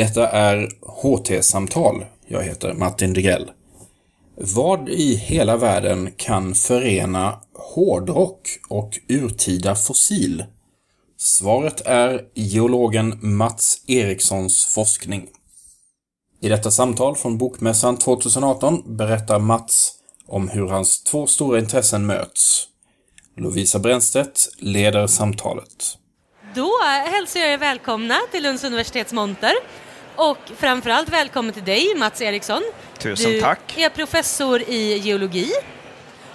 Detta är HT-samtal. Jag heter Martin Degrell. Vad i hela världen kan förena hårdrock och urtida fossil? Svaret är geologen Mats Erikssons forskning. I detta samtal från Bokmässan 2018 berättar Mats om hur hans två stora intressen möts. Lovisa Brännstedt leder samtalet. Då hälsar jag er välkomna till Lunds universitets monter. Och framförallt välkommen till dig, Mats Eriksson. Tusen du tack. är professor i geologi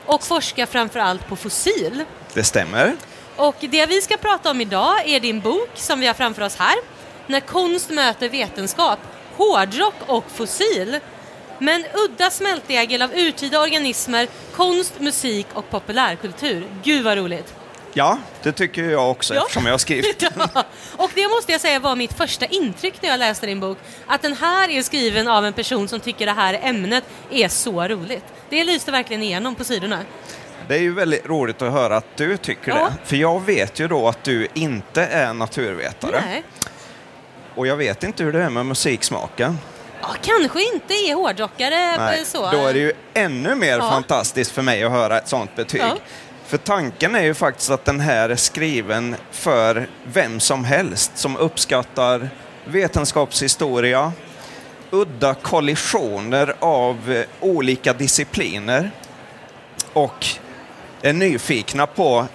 och forskar framförallt på fossil. Det stämmer. Och det vi ska prata om idag är din bok som vi har framför oss här. När konst möter vetenskap, hårdrock och fossil. Men udda smältdegel av urtida organismer, konst, musik och populärkultur. Gud vad roligt! Ja, det tycker jag också Ja. eftersom jag har skrivit. Ja, och det måste jag säga var mitt första intryck när jag läste din bok. Att den här är skriven av en person som tycker det här ämnet är så roligt. Det lyste verkligen igenom på sidorna. Det är ju väldigt roligt att höra att du tycker Ja. det. För jag vet ju då att du inte är naturvetare. Nej. Och jag vet inte hur det är med musiksmaken. Ja, kanske inte är hårdrockare Nej, så. Då är det ju ännu mer Ja. fantastiskt för mig att höra ett sånt betyg. Ja. För tanken är ju faktiskt att den här är skriven för vem som helst som uppskattar vetenskapshistoria, udda kollisioner av olika discipliner och är nyfikna på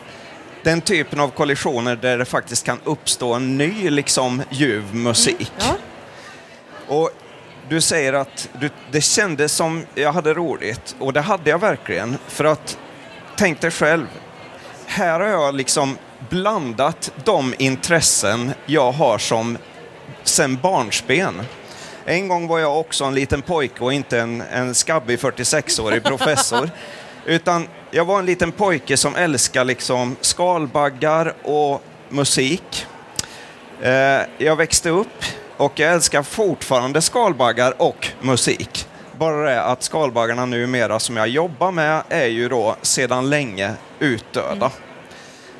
den typen av kollisioner där det faktiskt kan uppstå en ny liksom ljuv musik. Ja. Och du säger att du, det kändes som jag hade roligt och det hade jag verkligen. För att, tänk dig själv, här har jag liksom blandat de intressen jag har som sen barnsben. En gång var jag också en liten pojke och inte en, en skabbig 46-årig professor. Utan jag var en liten pojke som älskar liksom skalbaggar och musik. Eh, jag växte upp och jag älskar fortfarande skalbaggar och musik. Bara det att skalbaggarna numera som jag jobbar med är ju då sedan länge utdöda.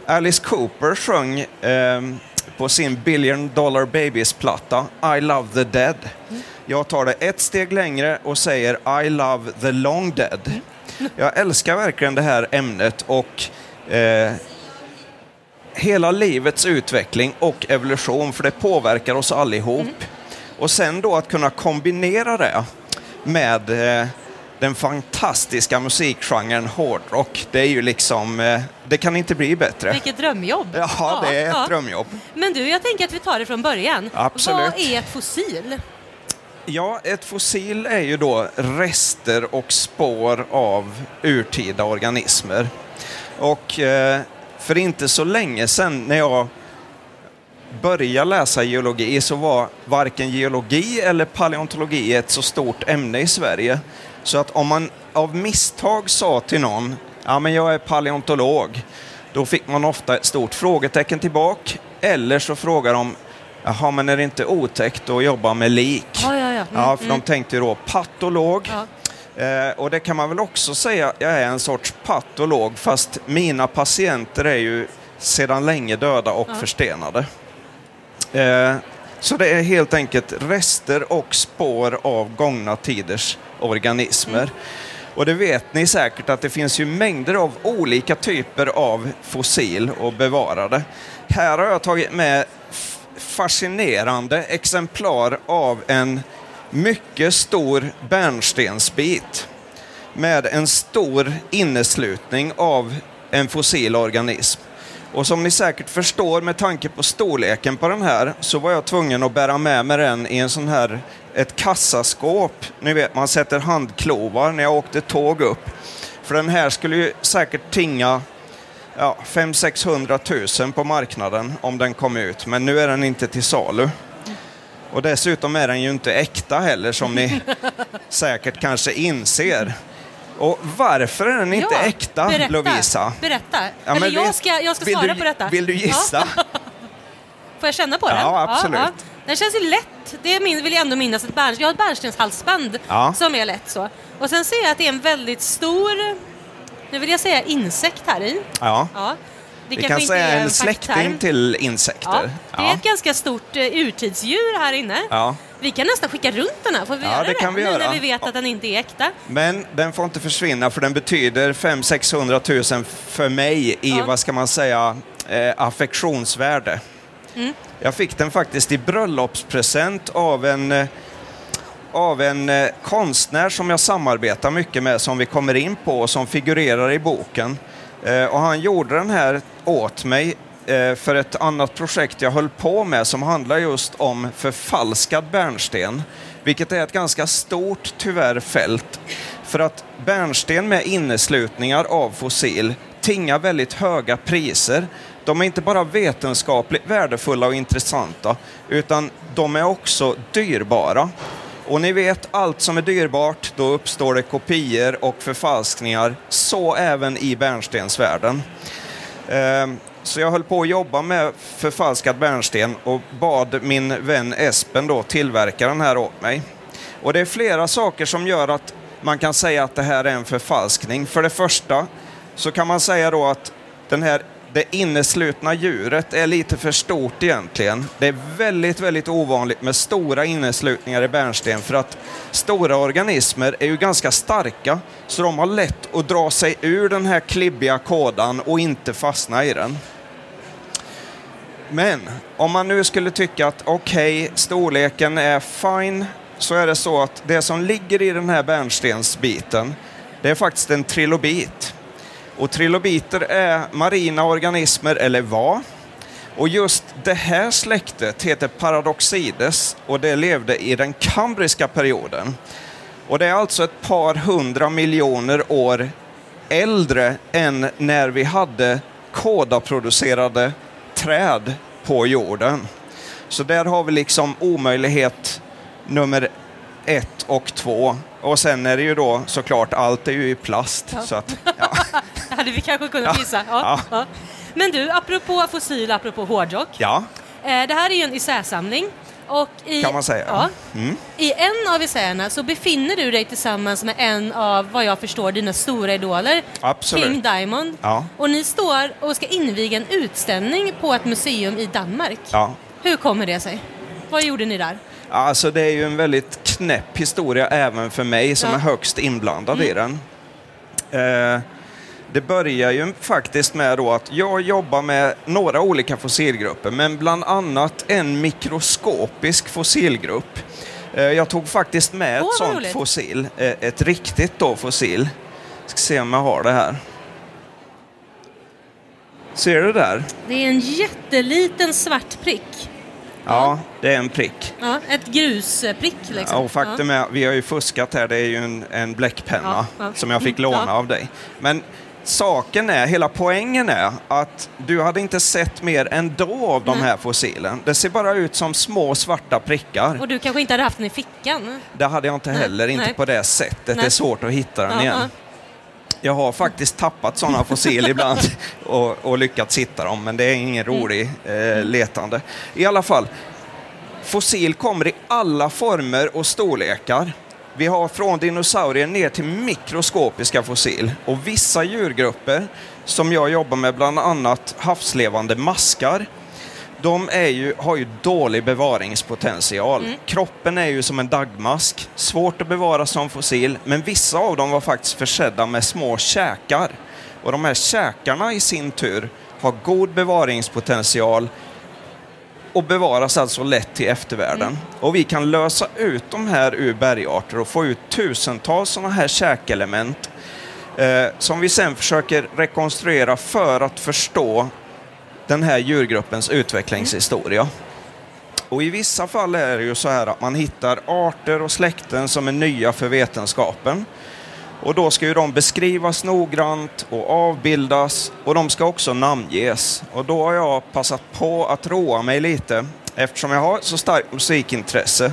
Alice Cooper sjöng ehm, på sin Billion Dollar Babies-platta I Love the Dead. Jag tar det ett steg längre och säger I Love the Long Dead. Jag älskar verkligen det här ämnet och eh, hela livets utveckling och evolution, för det påverkar oss allihop. Och sen då att kunna kombinera det med eh, den fantastiska musikgenren hårdrock, det är ju liksom, eh, det kan inte bli bättre. Vilket drömjobb! Ja, det är ett ja. drömjobb. Men du, jag tänker att vi tar det från början. Absolut. Vad är ett fossil? Ja, ett fossil är ju då rester och spår av urtida organismer. Och eh, för inte så länge sedan när jag började läsa geologi så var varken geologi eller paleontologi ett så stort ämne i Sverige. Så att om man av misstag sa till någon, ja men jag är paleontolog, då fick man ofta ett stort frågetecken tillbaka. Eller så frågar de, jaha men är det inte otäckt att jobba med lik? Ja, ja, ja. Mm, Ja, för mm. de tänkte ju då patolog. Ja. Eh, och det kan man väl också säga, jag är en sorts patolog fast mina patienter är ju sedan länge döda och Ja. förstenade. Eh, så det är helt enkelt rester och spår av gångna tiders organismer. Mm. Och det vet ni säkert att det finns ju mängder av olika typer av fossil och bevarade. Här har jag tagit med fascinerande exemplar av en mycket stor bärnstensbit med en stor inneslutning av en fossil organism. Och som ni säkert förstår med tanke på storleken på den här så var jag tvungen att bära med mig den i en sån här, ett kassaskåp. Ni vet, man sätter handklovar när jag åkte tåg upp. För den här skulle ju säkert tinga ja, 500-600 000 på marknaden om den kom ut, men nu är den inte till salu. Och dessutom är den ju inte äkta heller som ni säkert kanske inser. Och varför är den inte Ja, äkta, berätta, Lovisa? Berätta. Ja, Eller jag ska, jag ska svara du, på detta. Vill du gissa? Ja. Får jag känna på den? Ja, absolut. Den känns ju lätt. Det min, vill jag ändå minnas. Ett bärn, jag har ett bärnstenshalsband Ja. som är lätt så. Och sen ser jag att det är en väldigt stor, nu vill jag säga insekt här i. Ja. Ja. Det Vi kan säga en släkting till Ja, insekter. det är ett ganska stort eh, urtidsdjur här inne. Ja. Vi kan nästan skicka runt den här, får vi Ja, göra det kan vi nu göra. när vi vet att den inte är äkta? Men den får inte försvinna för den betyder 500 000 för mig i, Ja. vad ska man säga, eh, affektionsvärde. Mm. Jag fick den faktiskt i bröllopspresent av en, eh, av en eh, konstnär som jag samarbetar mycket med, som vi kommer in på och som figurerar i boken. Eh, och han gjorde den här åt mig Eh, för ett annat projekt jag höll på med som handlar just om förfalskad bärnsten. Vilket är ett ganska stort, tyvärr, fält. För att bärnsten med inneslutningar av fossil tingar väldigt höga priser. De är inte bara vetenskapligt värdefulla och intressanta, utan de är också dyrbara. Och ni vet, allt som är dyrbart, då uppstår det kopior och förfalskningar, så även i bärnstensvärlden. Ehm, så jag höll på att jobba med förfalskad bärnsten och bad min vän Espen då tillverka den här åt mig. Och det är flera saker som gör att man kan säga att det här är en förfalskning. För det första så kan man säga då att den här, det inneslutna djuret är lite för stort egentligen. Det är väldigt, väldigt ovanligt med stora inneslutningar i bärnsten för att stora organismer är ju ganska starka så de har lätt att dra sig ur den här klibbiga kådan och inte fastna i den. Men om man nu skulle tycka att okej, storleken är fine, så är det så att det som ligger i den här bärnstensbiten, det är faktiskt en trilobit. Och trilobiter är marina organismer, eller var. Och just det här släktet heter Paradoxides och det levde i den kambriska perioden. Och det är alltså ett par hundra miljoner år äldre än när vi hade kodaproducerade träd på jorden. Så där har vi liksom omöjlighet nummer ett och två. Och sen är det ju då såklart, allt är ju i plast. Ja. Så att, ja. Hade vi kanske kunnat gissa. Ja. Ja. Men du, apropå fossil, apropå hårdrock. ja, Eh, det här är ju en isärsamling. Och i, kan man säga. Ja, Mm. I en av isärerna så befinner du dig tillsammans med en av, vad jag förstår, dina stora idoler. Absolut. King Diamond. Ja. Och ni står och ska inviga en utställning på ett museum i Danmark. Ja. Hur kommer det sig? Vad gjorde ni där? Alltså det är ju en väldigt knäpp historia även för mig som Ja. Mm. är högst inblandad i den. Eh, det börjar ju faktiskt med då att jag jobbar med några olika fossilgrupper, men bland annat en mikroskopisk fossilgrupp. Eh, jag tog faktiskt med Åh, ett sånt roligt. fossil, eh, ett riktigt då fossil. Ska se om jag har det här. Ser du där? Det är en jätteliten svart prick. Ja, det är en prick. Ja, ett grusprick liksom. Ja, och faktum är, vi har ju fuskat här, det är ju en, en bläckpenna Ja, ja. som jag fick Mm, låna av dig. Men saken är, hela poängen är att du hade inte sett mer ändå av de Nej. här fossilen. Det ser bara ut som små svarta prickar. Och du kanske inte hade haft den i fickan? Det hade jag inte Nej, heller, inte nej. på det sättet. Det är Nej. svårt att hitta den Ja, igen. ja. Jag har faktiskt tappat sådana fossil ibland och, och lyckats hitta dem, men det är ingen Mm. rolig eh, letande. I alla fall, fossil kommer i alla former och storlekar. Vi har från dinosaurier ner till mikroskopiska fossil och vissa djurgrupper som jag jobbar med, bland annat havslevande maskar, de är ju, har ju dålig bevaringspotential. Kroppen är ju som en dagmask, svårt att bevara som fossil, men vissa av dem var faktiskt försedda med små käkar. Och de här käkarna i sin tur har god bevaringspotential och bevaras alltså lätt till eftervärlden. Och vi kan lösa ut de här ur bergarter och få ut tusentals sådana här käkelement eh, som vi sen försöker rekonstruera för att förstå den här djurgruppens utvecklingshistoria. Och i vissa fall är det ju så här att man hittar arter och släkten som är nya för vetenskapen. Och då ska ju de beskrivas noggrant och avbildas och de ska också namnges. Och då har jag passat på att roa mig lite. Eftersom jag har ett så starkt musikintresse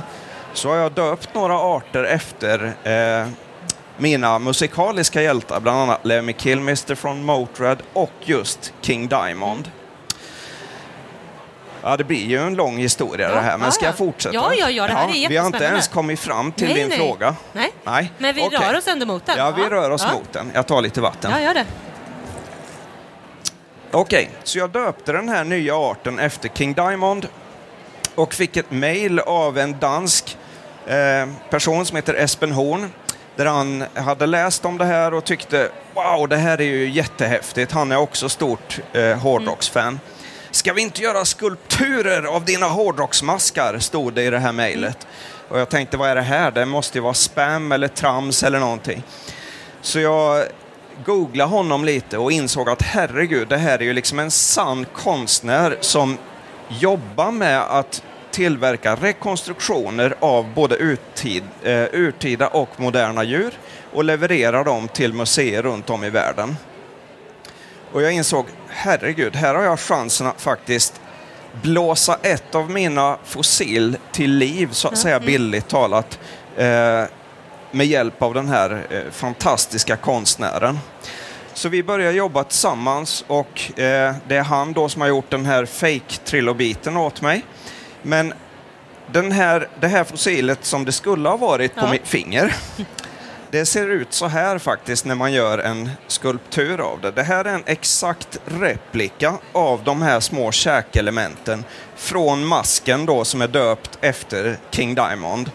så har jag döpt några arter efter eh, mina musikaliska hjältar, bland annat Lemmy Kilmister från Motörhead och just King Diamond. Ja, det blir ju en lång historia Ja, det här, men ja, ska ja. jag fortsätta? Ja, ja, ja, det här är Vi har inte ens kommit fram till Nej, din nej. fråga. Nej. Nej. Men vi Okej. rör oss ändå mot den. Ja, vi rör oss ja. mot den. Jag tar lite vatten. Ja, gör det. Okej, så jag döpte den här nya arten efter King Diamond och fick ett mejl av en dansk eh, person som heter Espen Horn där han hade läst om det här och tyckte wow, det här är ju jättehäftigt. Han är också stort eh, hårdrocksfan. Ska vi inte göra skulpturer av dina hårdrocksmaskar? stod det i det här mejlet. Och jag tänkte, vad är det här? Det måste ju vara spam eller trams eller någonting. Så jag googlade honom lite och insåg att herregud, det här är ju liksom en sann konstnär som jobbar med att tillverka rekonstruktioner av både urtid, eh, urtida och moderna djur och leverera dem till museer runt om i världen. Och jag insåg, herregud, här har jag chansen att faktiskt blåsa ett av mina fossil till liv, så att säga Mm. billigt talat, eh, med hjälp av den här eh, fantastiska konstnären. Så vi börjar jobba tillsammans och eh, det är han då som har gjort den här fake-trilobiten åt mig. Men den här, det här fossilet som det skulle ha varit på Ja. mitt finger, det ser ut så här faktiskt när man gör en skulptur av det. Det här är en exakt replika av de här små käkelementen från masken då som är döpt efter King Diamond.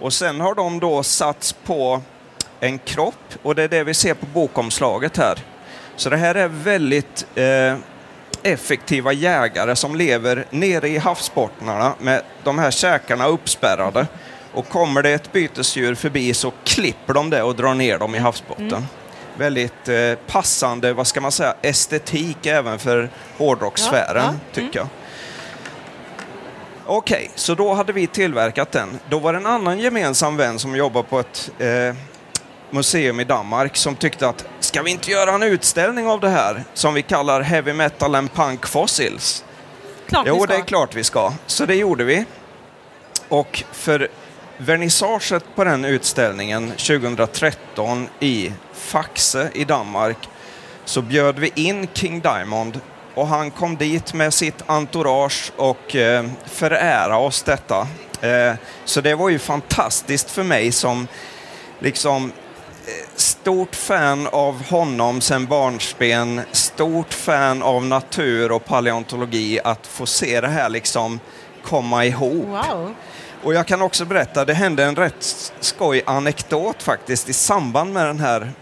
Och sen har de då satts på en kropp och det är det vi ser på bokomslaget här. Så det här är väldigt eh, effektiva jägare som lever nere i havsbottnarna med de här käkarna uppspärrade. Och kommer det ett bytesdjur förbi så klipper de det och drar ner dem i havsbotten. Väldigt eh, passande, vad ska man säga, estetik även för hårdrockssfären, Ja, ja. tycker jag. Okej, så då hade vi tillverkat den. Då var det en annan gemensam vän som jobbar på ett eh, museum i Danmark som tyckte att ska vi inte göra en utställning av det här som vi kallar Heavy Metal and Punk Fossils? Klart Jo, det är klart vi ska. Så det gjorde vi. Och för vernissaget på den utställningen 2013 i Faxe i Danmark så bjöd vi in King Diamond och han kom dit med sitt entourage och eh, förära oss detta. Eh, så det var ju fantastiskt för mig som liksom eh, stort fan av honom sen barnsben, stort fan av natur och paleontologi, att få se det här liksom komma ihop. Wow. Och jag kan också berätta, det hände en rätt skoj anekdot faktiskt i samband med den här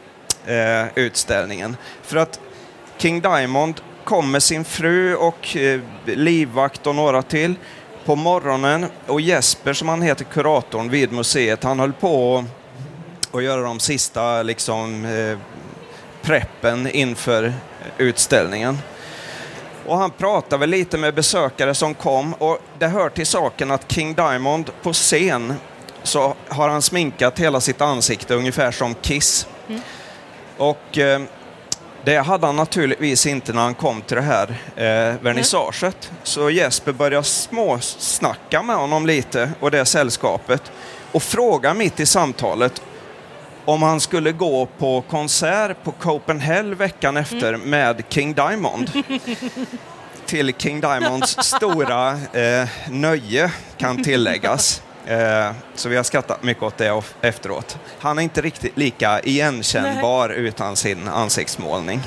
eh, utställningen. För att King Diamond kom med sin fru och eh, livvakt och några till på morgonen och Jesper som han heter, kuratorn vid museet, han höll på att göra de sista liksom eh, preppen inför utställningen. Och han pratade väl lite med besökare som kom och det hör till saken att King Diamond på scen så har han sminkat hela sitt ansikte ungefär som Kiss. Och eh, det hade han naturligtvis inte när han kom till det här eh, vernissaget. Så Jesper började småsnacka med honom lite och det sällskapet och fråga mitt i samtalet om han skulle gå på konsert på Copenhagen veckan efter med King Diamond. Till King Diamonds stora eh, nöje kan tilläggas. Eh, så vi har skrattat mycket åt det efteråt. Han är inte riktigt lika igenkännbar utan sin ansiktsmålning.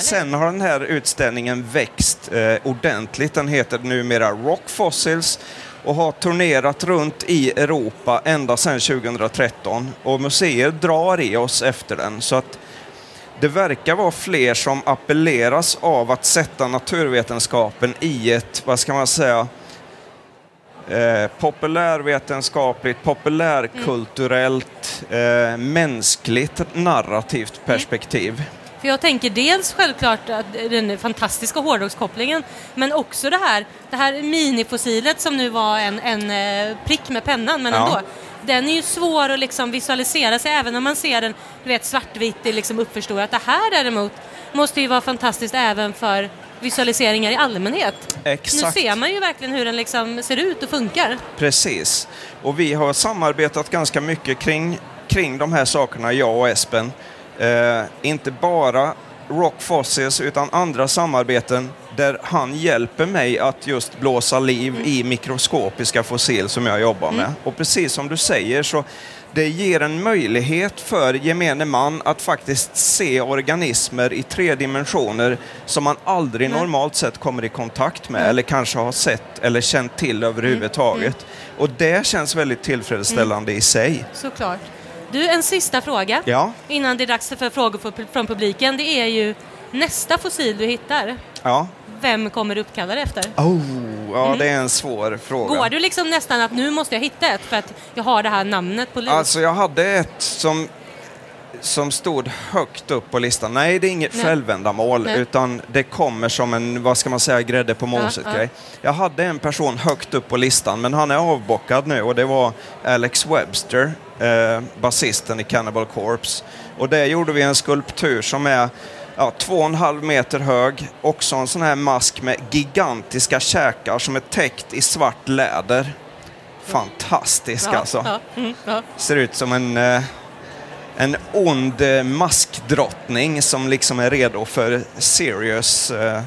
Sen har den här utställningen växt eh, ordentligt. Den heter numera Rock Fossils och har turnerat runt i Europa ända sedan 2013. Och museer drar i oss efter den. Så att det verkar vara fler som appelleras av att sätta naturvetenskapen i ett, vad ska man säga, eh, populärvetenskapligt, populärkulturellt, eh, mänskligt narrativt perspektiv. För jag tänker dels självklart att den fantastiska hårdrockskopplingen, men också det här, det här minifossilet som nu var en, en eh, prick med pennan, men Ja. ändå. Den är ju svår att liksom visualisera sig, även om man ser den du vet, svartvitt i liksom uppförstorat. Det här däremot måste ju vara fantastiskt även för visualiseringar i allmänhet. Exakt. Nu ser man ju verkligen hur den liksom ser ut och funkar. Precis. Och vi har samarbetat ganska mycket kring, kring de här sakerna, jag och Espen. Eh, inte bara Rock Fossils utan andra samarbeten där han hjälper mig att just blåsa liv i mikroskopiska fossil som jag jobbar med. Och precis som du säger så det ger en möjlighet för gemene man att faktiskt se organismer i tre dimensioner som man aldrig normalt sett kommer i kontakt med eller kanske har sett eller känt till överhuvudtaget. Och det känns väldigt tillfredsställande i sig. Såklart. Du, en sista fråga Ja, innan det är dags för frågor från publiken. Det är ju nästa fossil du hittar. ja. Vem kommer du uppkalla det efter? Oh, ja, det är en svår fråga. Går du liksom nästan att nu måste jag hitta ett för att jag har det här namnet på lut? Alltså jag hade ett som, som stod högt upp på listan. Nej, det är inget Nej. självändamål Nej. utan det kommer som en, vad ska man säga, grädde på moset ja. grej. Jag hade en person högt upp på listan men han är avbockad nu och det var Alex Webster, eh, basisten i Cannibal Corpse. Och där gjorde vi en skulptur som är ja, två och en halv meter hög, också en sån här mask med gigantiska käkar som är täckt i svart läder. Fantastisk ja, alltså. Ja, mm, ja. Ser ut som en, eh, en ond eh, maskdrottning som liksom är redo för serious eh,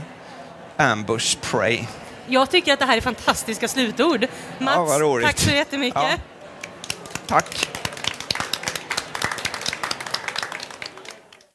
ambush prey. Jag tycker att det här är fantastiska slutord. Mats, roligt. tack så jättemycket. Ja. Tack!